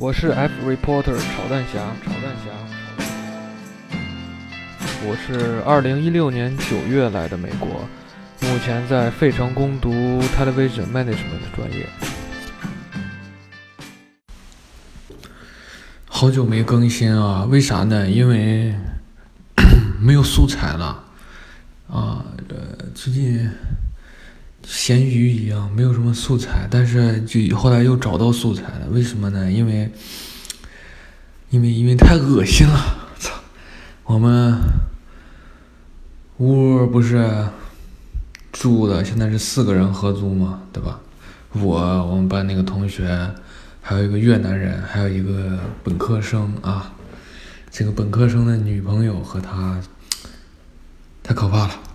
我是 F reporter 炒蛋侠，炒蛋侠。我是二零一六年九月来的美国，目前在费城攻读 television management 专业。好久没更新啊？为啥呢？因为 没有素材了啊。呃，最近咸鱼一样，没有什么素材，但是就后来又找到素材了。为什么呢？因为因为因为太恶心了，操！我们屋不是住的，现在是四个人合租嘛，对吧？我我们班那个同学。还有一个越南人，还有一个本科生啊，这个本科生的女朋友和他太可怕了。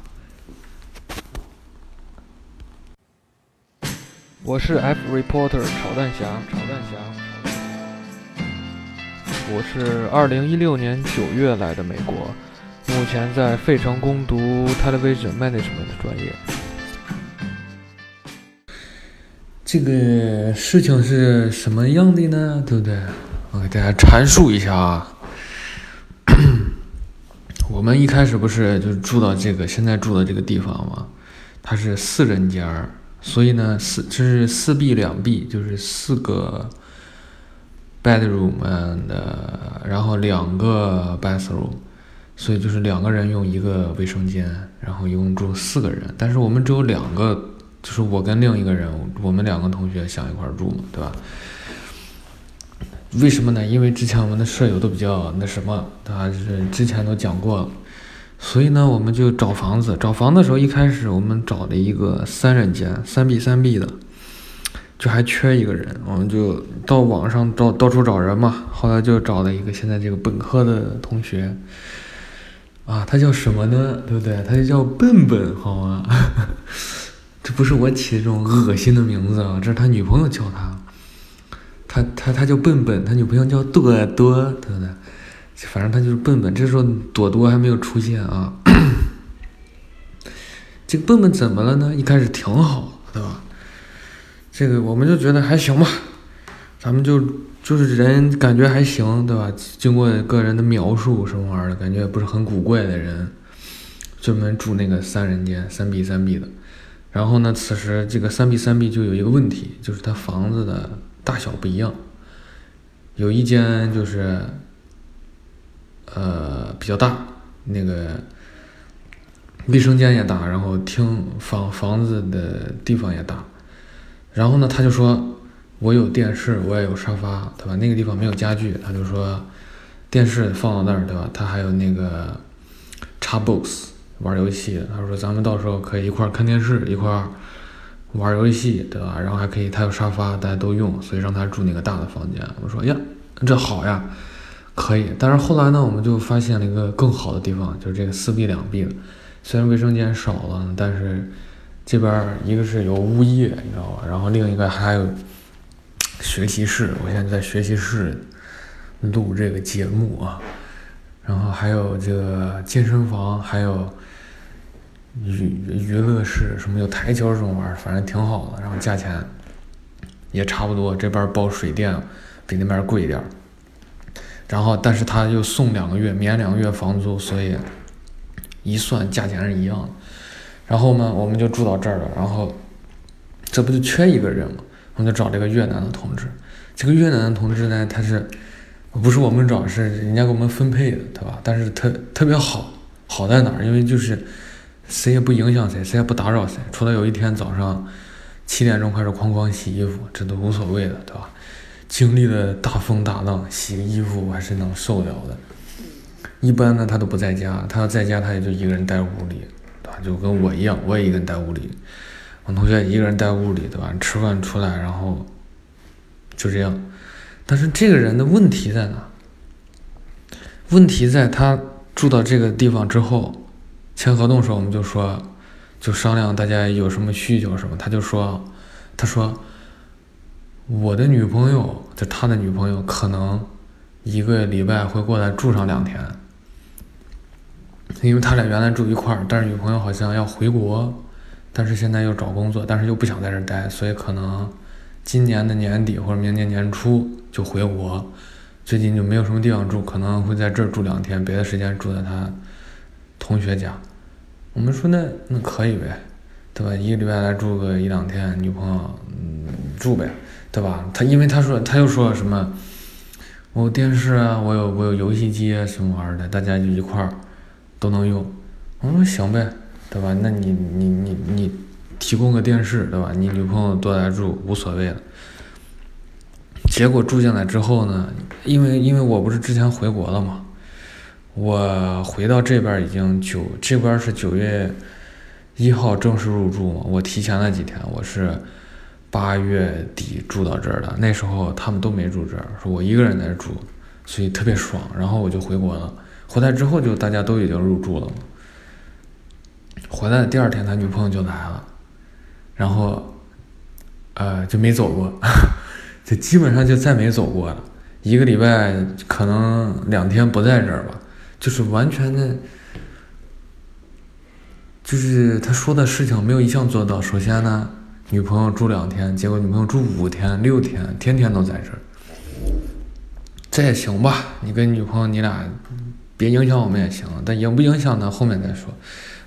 我是 F reporter 炒蛋侠，炒蛋侠。我是二零一六年九月来的美国，目前在费城攻读 television management 的专业。这个事情是什么样的呢？对不对？我给大家阐述一下啊。我们一开始不是就住到这个现在住的这个地方吗？它是四人间儿，所以呢，四这是四 B 两 B，就是四个 bedroom 的，然后两个 bathroom，所以就是两个人用一个卫生间，然后一共住四个人，但是我们只有两个。就是我跟另一个人，我们两个同学想一块住嘛，对吧？为什么呢？因为之前我们的舍友都比较那什么，他？是之前都讲过了，所以呢，我们就找房子。找房的时候，一开始我们找了一个三人间，三 B 三 B 的，就还缺一个人，我们就到网上到到处找人嘛。后来就找了一个现在这个本科的同学，啊，他叫什么呢？对不对？他就叫笨笨，好吗？这不是我起的这种恶心的名字啊，这是他女朋友叫他，他他他叫笨笨，他女朋友叫朵朵，对不对？反正他就是笨笨。这时候朵朵还没有出现啊。这个笨笨怎么了呢？一开始挺好，对吧？这个我们就觉得还行吧，咱们就就是人感觉还行，对吧？经过个人的描述什么玩意儿的，感觉不是很古怪的人，专门住那个三人间，三 B 三 B 的。然后呢？此时这个三 B 三 B 就有一个问题，就是它房子的大小不一样。有一间就是，呃，比较大，那个卫生间也大，然后厅房房子的地方也大。然后呢，他就说，我有电视，我也有沙发，对吧？那个地方没有家具，他就说，电视放到那儿，对吧？他还有那个插 box。玩游戏，他说咱们到时候可以一块儿看电视，一块儿玩游戏，对吧？然后还可以，他有沙发，大家都用，所以让他住那个大的房间。我说呀，这好呀，可以。但是后来呢，我们就发现了一个更好的地方，就是这个四 B 两 B 的，虽然卫生间少了，但是这边一个是有物业，你知道吧？然后另一个还有学习室，我现在在学习室录这个节目啊。然后还有这个健身房，还有。娱娱乐室什么有台球这种玩意儿，反正挺好的。然后价钱也差不多，这边包水电比那边贵一点。然后，但是他又送两个月，免两个月房租，所以一算价钱是一样的。然后呢，我们就住到这儿了。然后这不就缺一个人吗？我们就找这个越南的同志。这个越南的同志呢，他是不是我们找，是人家给我们分配的，对吧？但是特特别好，好在哪儿？因为就是。谁也不影响谁，谁也不打扰谁。除了有一天早上七点钟开始哐哐洗衣服，这都无所谓的，对吧？经历了大风大浪，洗个衣服我还是能受了的。一般呢，他都不在家，他要在家，他也就一个人待屋里，对吧？就跟我一样，我也一个人待屋里。我同学一个人待屋里，对吧？吃饭出来，然后就这样。但是这个人的问题在哪？问题在他住到这个地方之后。签合同时候，我们就说，就商量大家有什么需求什么。他就说，他说，我的女朋友就他的女朋友可能一个礼拜会过来住上两天，因为他俩原来住一块儿，但是女朋友好像要回国，但是现在又找工作，但是又不想在这儿待，所以可能今年的年底或者明年年初就回国，最近就没有什么地方住，可能会在这儿住两天，别的时间住在他同学家。我们说那那可以呗，对吧？一个礼拜来住个一两天，女朋友嗯住呗，对吧？他因为他说他又说什么，我电视啊，我有我有游戏机啊什么玩意儿的，大家就一块儿都能用。我说行呗，对吧？那你你你你提供个电视，对吧？你女朋友多来住无所谓了。结果住进来之后呢，因为因为我不是之前回国了嘛，我回到这边已经九这边是九月一号正式入住嘛，我提前了几天，我是八月底住到这儿的，那时候他们都没住这儿，是我一个人在住，所以特别爽。然后我就回国了，回来之后就大家都已经入住了嘛。回来的第二天，他女朋友就来了，然后，呃，就没走过，就基本上就再没走过了。一个礼拜可能两天不在这儿吧，就是完全的，就是他说的事情没有一项做到。首先呢，女朋友住两天，结果女朋友住五天、六天，天天都在这儿。这也行吧，你跟女朋友你俩别影响我们也行，但影不影响呢？后面再说。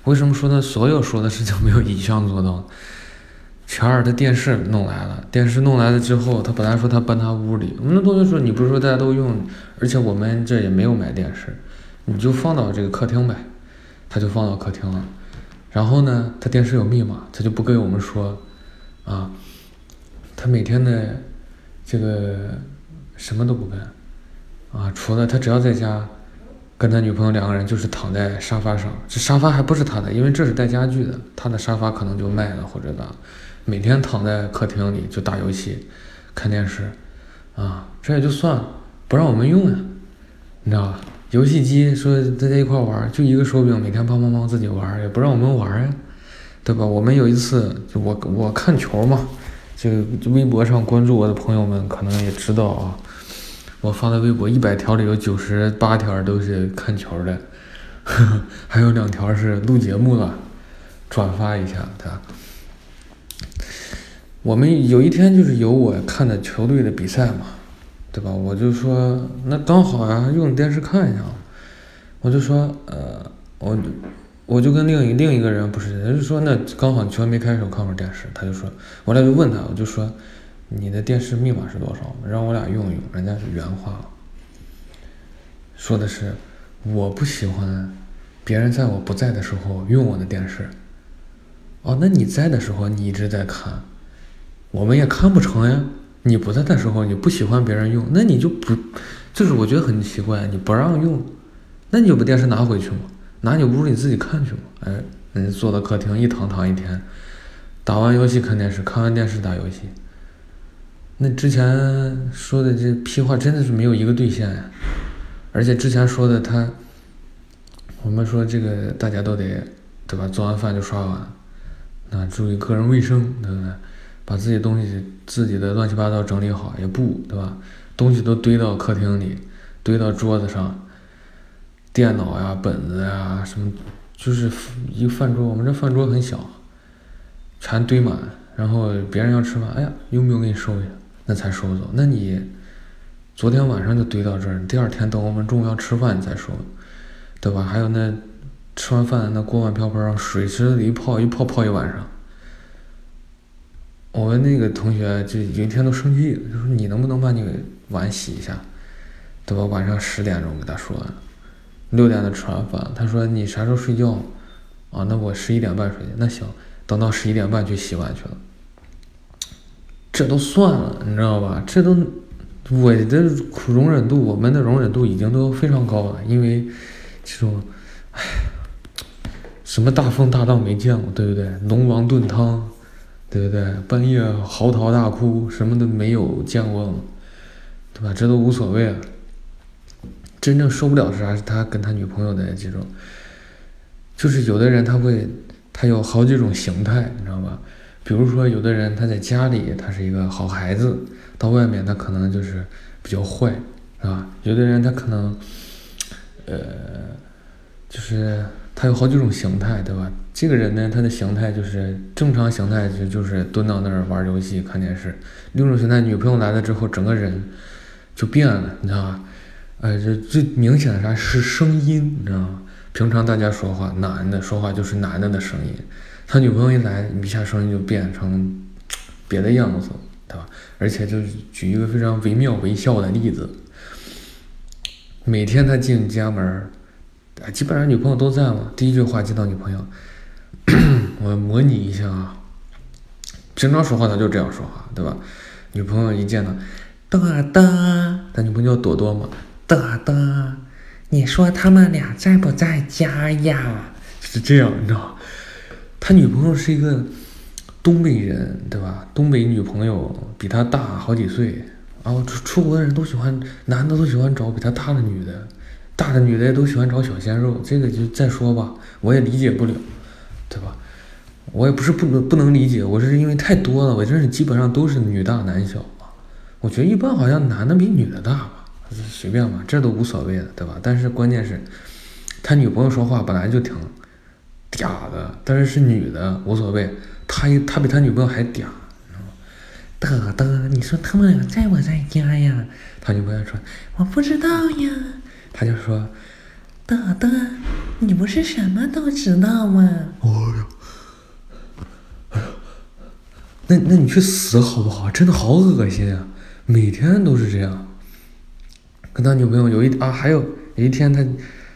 为什么说他？所有说的事情没有一项做到。前儿他电视弄来了，电视弄来了之后，他本来说他搬他屋里，我们那同学说你不是说大家都用，而且我们这也没有买电视，你就放到这个客厅呗，他就放到客厅了。然后呢，他电视有密码，他就不跟我们说，啊，他每天的这个什么都不干，啊，除了他只要在家。跟他女朋友两个人就是躺在沙发上，这沙发还不是他的，因为这是带家具的，他的沙发可能就卖了或者咋。每天躺在客厅里就打游戏、看电视，啊，这也就算了，不让我们用呀，你知道吧？游戏机说大家一块玩，就一个手柄，每天砰砰砰自己玩，也不让我们玩呀，对吧？我们有一次就我我看球嘛，就微博上关注我的朋友们可能也知道啊。我发的微博一百条里有九十八条都是看球的，呵 呵还有两条是录节目了，转发一下他。我们有一天就是有我看的球队的比赛嘛，对吧？我就说那刚好啊，用电视看一下。我就说呃，我我就跟另一另一个人不是，他就说那刚好球没开始，我看会儿电视。他就说，我俩就问他，我就说。你的电视密码是多少？让我俩用用。人家是原话，说的是我不喜欢别人在我不在的时候用我的电视。哦，那你在的时候你一直在看，我们也看不成呀。你不在的时候你不喜欢别人用，那你就不，就是我觉得很奇怪，你不让用，那你就把电视拿回去嘛，拿你屋里自己看去嘛。哎，人坐到客厅一躺躺一天，打完游戏看电视，看完电视打游戏。那之前说的这屁话真的是没有一个兑现呀，而且之前说的他，我们说这个大家都得对吧？做完饭就刷碗，那注意个人卫生，对不对？把自己东西自己的乱七八糟整理好，也不对吧？东西都堆到客厅里，堆到桌子上，电脑呀、本子呀什么，就是一个饭桌，我们这饭桌很小，全堆满，然后别人要吃饭，哎呀，用不用给你收一下？那才收走。那你昨天晚上就堆到这儿，第二天等我们中午要吃饭你再收，对吧？还有那吃完饭那锅碗瓢盆，水池里一泡一泡泡一晚上。我们那个同学就有一天都生气了，就说你能不能把你碗洗一下，对吧？晚上十点钟给他说，六点的吃完饭，他说你啥时候睡觉？啊，那我十一点半睡觉。那行，等到十一点半去洗碗去了。这都算了，你知道吧？这都我的容忍度，我们的容忍度已经都非常高了。因为这种，唉，什么大风大浪没见过，对不对？龙王炖汤，对不对？半夜嚎啕大哭，什么都没有见过，对吧？这都无所谓了。真正受不了是啥？是他跟他女朋友的这种，就是有的人他会，他有好几种形态，你知道吧？比如说，有的人他在家里他是一个好孩子，到外面他可能就是比较坏，是吧？有的人他可能，呃，就是他有好几种形态，对吧？这个人呢，他的形态就是正常形态，就就是蹲到那儿玩游戏、看电视。另一种形态，女朋友来了之后，整个人就变了，你知道吧？呃，这最明显的啥是声音，你知道吗？平常大家说话，男的说话就是男的的声音，他女朋友一来，一下声音就变成别的样子，对吧？而且就举一个非常惟妙惟肖的例子，每天他进家门。基本上女朋友都在嘛。第一句话见到女朋友，我模拟一下啊。平常说话他就这样说话，对吧？女朋友一见到，豆豆，他女朋友叫朵朵嘛。豆豆，你说他们俩在不在家呀？是这样，你知道他女朋友是一个东北人，对吧？东北女朋友比他大好几岁，然后出出国的人都喜欢，男的都喜欢找比他大的女的。大的女的都喜欢找小鲜肉，这个就再说吧，我也理解不了，对吧？我也不是不能不能理解，我是因为太多了，我认识基本上都是女大男小嘛。我觉得一般好像男的比女的大吧，随便吧，这都无所谓的，对吧？但是关键是，他女朋友说话本来就挺嗲的，但是是女的无所谓，他他比他女朋友还嗲，知道吗？哒哒，你说他们俩在不在家呀？他女朋友说我不知道呀。他就说：“豆豆，你不是什么都知道吗？”哎呦，哎呦，那那你去死好不好？真的好恶心啊！每天都是这样。跟他女朋友有一啊，还有有一天他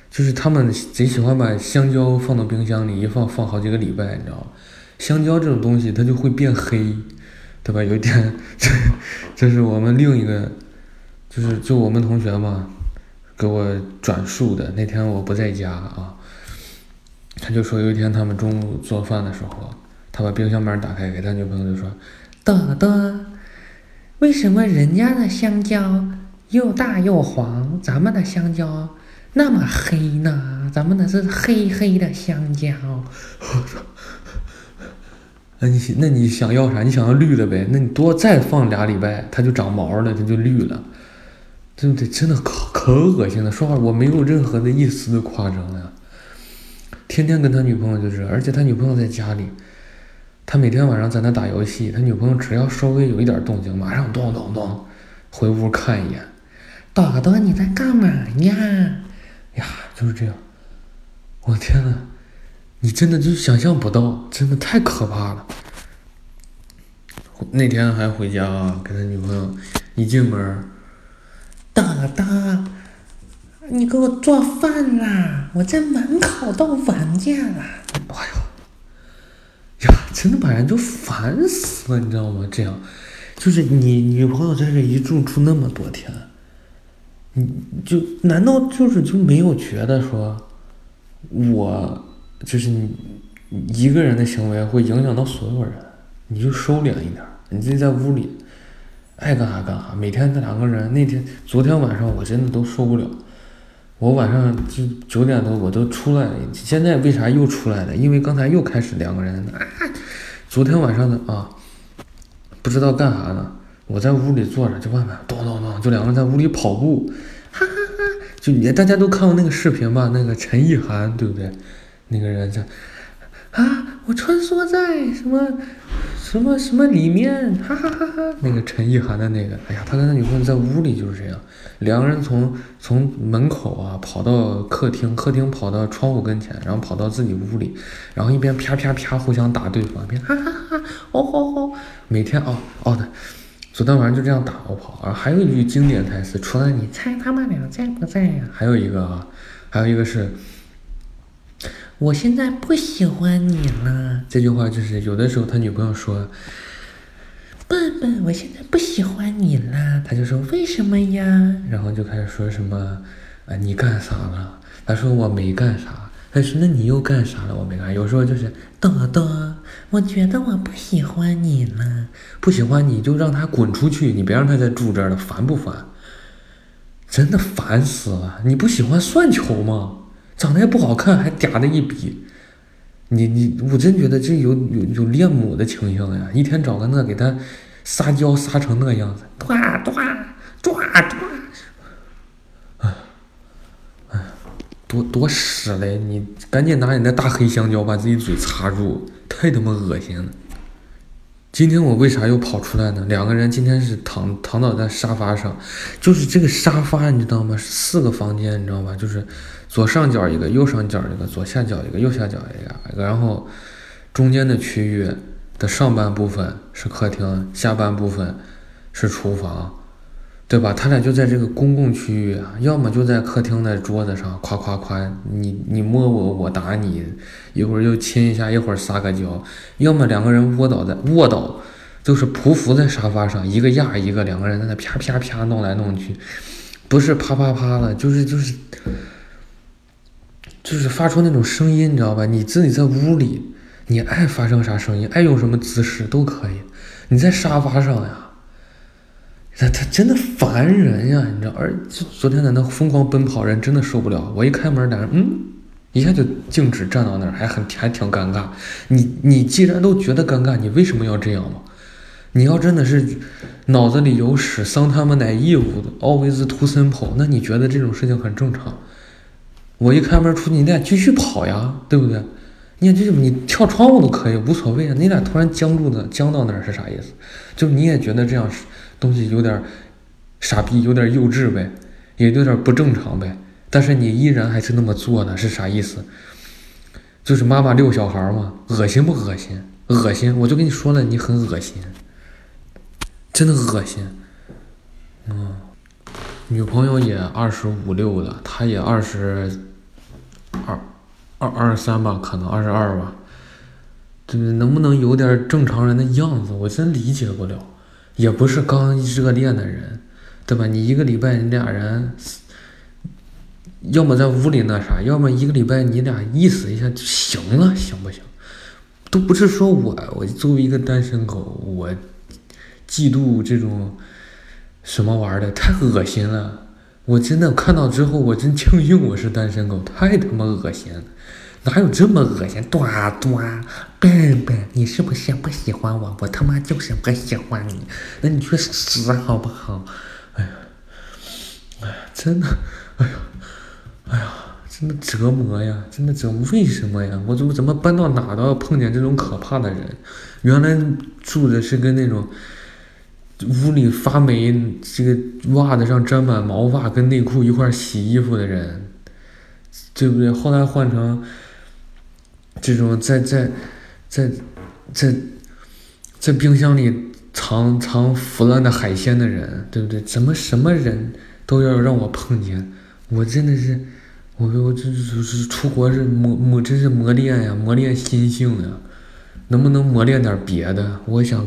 就是他们贼喜欢把香蕉放到冰箱里，一放放好几个礼拜，你知道吗？香蕉这种东西它就会变黑，对吧？有一天，这这是我们另一个，就是就我们同学嘛。给我转述的那天我不在家啊，他就说有一天他们中午做饭的时候，他把冰箱门打开，给他女朋友就说：“朵朵，为什么人家的香蕉又大又黄，咱们的香蕉那么黑呢？咱们的是黑黑的香蕉。”我操！那你那你想要啥？你想要绿的呗？那你多再放俩礼拜，它就长毛了，它就绿了。对不对？真的可可恶心了。说话我没有任何的一丝的夸张呀。天天跟他女朋友就是，而且他女朋友在家里，他每天晚上在那打游戏，他女朋友只要稍微有一点动静，马上咚咚咚回屋看一眼。朵朵你在干嘛呀？呀，就是这样。我天呐，你真的就想象不到，真的太可怕了。那天还回家啊，跟他女朋友一进门。大大，你给我做饭啦！我在门口都闻见了。哎呦，呀，真的把人就烦死了，你知道吗？这样，就是你女朋友在这一住住那么多天，你就难道就是就没有觉得说，我就是你一个人的行为会影响到所有人？你就收敛一点，你自己在屋里。爱干啥干啥，每天那两个人，那天昨天晚上我真的都受不了，我晚上就九点多我都出来了，现在为啥又出来了？因为刚才又开始两个人啊，昨天晚上的啊，不知道干啥呢，我在屋里坐着，就外面咚咚咚，就两个人在屋里跑步，哈哈哈，就也大家都看过那个视频吧？那个陈意涵对不对？那个人在。啊！我穿梭在什么什么什么里面，哈哈哈哈！那个陈意涵的那个，哎呀，他跟他女朋友在屋里就是这样，两个人从从门口啊跑到客厅，客厅跑到窗户跟前，然后跑到自己屋里，然后一边啪啪啪互相打对方，一边哈哈哈！哦吼吼！每天哦哦的，昨天晚上就这样打我跑。啊，还有一句经典台词，除了你猜他们俩在不在呀？还有一个啊，还有一个是。我现在不喜欢你了。这句话就是有的时候他女朋友说：“笨笨，我现在不喜欢你了。”他就说：“为什么呀？”然后就开始说什么：“啊，你干啥了？”他说：“我没干啥。”他说：“那你又干啥了？”我没干。有时候就是豆豆，我觉得我不喜欢你了。不喜欢你就让他滚出去，你别让他再住这儿了，烦不烦？真的烦死了！你不喜欢算球吗？长得也不好看，还嗲的一逼，你你，我真觉得这有有有恋母的倾向呀！一天找个那给他撒娇撒成那样子，抓抓抓抓，哎哎，多多屎嘞！你赶紧拿你那大黑香蕉把自己嘴擦住，太他妈恶心了。今天我为啥又跑出来呢？两个人今天是躺躺倒在沙发上，就是这个沙发你知道吗？四个房间你知道吧？就是左上角一个，右上角一个，左下角一个，右下角一个，然后中间的区域的上半部分是客厅，下半部分是厨房。对吧？他俩就在这个公共区域啊，要么就在客厅的桌子上，夸夸夸，你你摸我，我打你，一会儿又亲一下，一会儿撒个娇，要么两个人卧倒在卧倒，就是匍匐在沙发上，一个压一个，两个人在那啪啪啪弄来弄去，不是啪啪啪的，就是就是就是发出那种声音，你知道吧？你自己在屋里，你爱发生啥声音，爱用什么姿势都可以，你在沙发上呀。他他真的烦人呀，你知道？而就昨天在那疯狂奔跑，人真的受不了。我一开门，俩人嗯，一下就静止站到那儿，还很还挺尴尬。你你既然都觉得尴尬，你为什么要这样嘛？你要真的是脑子里有屎，桑他妈奶义务，always too simple，那你觉得这种事情很正常？我一开门出去，你俩继续跑呀，对不对？你这你跳窗户都可以，无所谓啊。你俩突然僵住的僵到那儿是啥意思？就你也觉得这样？东西有点傻逼，有点幼稚呗，也有点不正常呗。但是你依然还是那么做的，是啥意思？就是妈妈遛小孩嘛，恶心不恶心？恶心！我就跟你说了，你很恶心，真的恶心。嗯，女朋友也二十五六了，他也二十二二二三吧，可能二十二吧。对能不能有点正常人的样子？我真理解不了。也不是刚热恋的人，对吧？你一个礼拜你俩人，要么在屋里那啥，要么一个礼拜你俩意思一下就行了，行不行？都不是说我，我作为一个单身狗，我嫉妒这种什么玩意儿的，太恶心了！我真的看到之后，我真庆幸我是单身狗，太他妈恶心了。哪有这么恶心？多多，笨笨，你是不是不喜欢我？我他妈就是不喜欢你，那你去死好不好？哎呀，哎呀，真的，哎呀，哎呀，真的折磨呀，真的折磨。为什么呀？我怎么怎么搬到哪都要碰见这种可怕的人？原来住的是跟那种屋里发霉，这个袜子上沾满毛发，跟内裤一块洗衣服的人，对不对？后来换成。这种在在在在在冰箱里藏藏腐烂的海鲜的人，对不对？怎么什么人都要让我碰见？我真的是，我我这这是出国是磨磨，真是磨练呀，磨练心性呀。能不能磨练点别的？我想，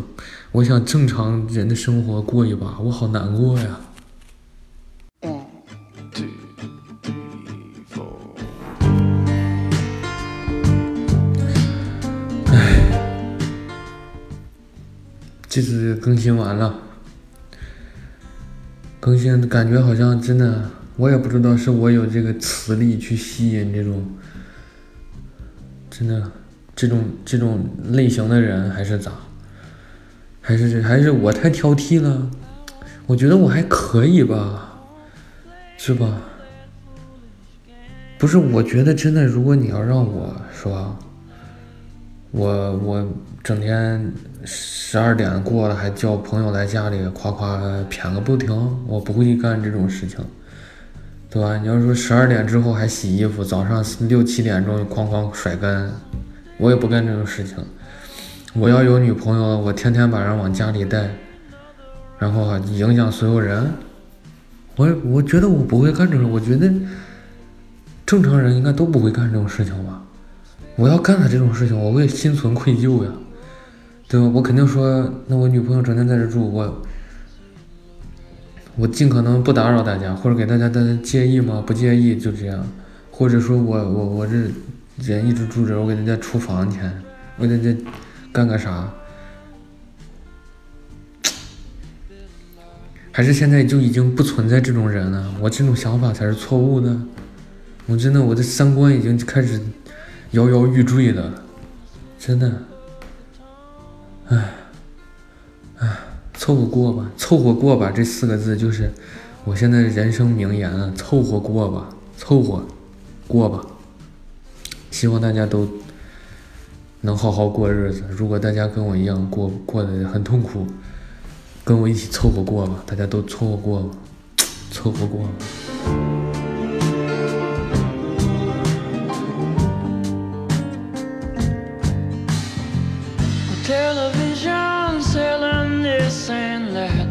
我想正常人的生活过一把，我好难过呀。更新完了，更新感觉好像真的，我也不知道是我有这个磁力去吸引这种，真的这种这种类型的人，还是咋？还是还是我太挑剔了？我觉得我还可以吧，是吧？不是，我觉得真的，如果你要让我说。我我整天十二点过了还叫朋友来家里夸夸谝个不停，我不会干这种事情，对吧？你要说十二点之后还洗衣服，早上六七点钟哐哐甩干，我也不干这种事情。我要有女朋友，我天天把人往家里带，然后影响所有人，我我觉得我不会干这种，我觉得正常人应该都不会干这种事情吧。我要干了这种事情，我会心存愧疚呀，对吧？我肯定说，那我女朋友整天在这住，我我尽可能不打扰大家，或者给大家带来介意吗？不介意，就这样。或者说我我我这人一直住着，我给人家出房钱，我给人家干个啥？还是现在就已经不存在这种人了？我这种想法才是错误的。我真的，我的三观已经开始。摇摇欲坠的，真的，唉，唉，凑合过吧，凑合过吧，这四个字就是我现在人生名言了，凑合过吧，凑合。过吧。希望大家都能好好过日子。如果大家跟我一样过过得很痛苦，跟我一起凑合过吧。大家都凑合过吧，凑合过吧。this and that.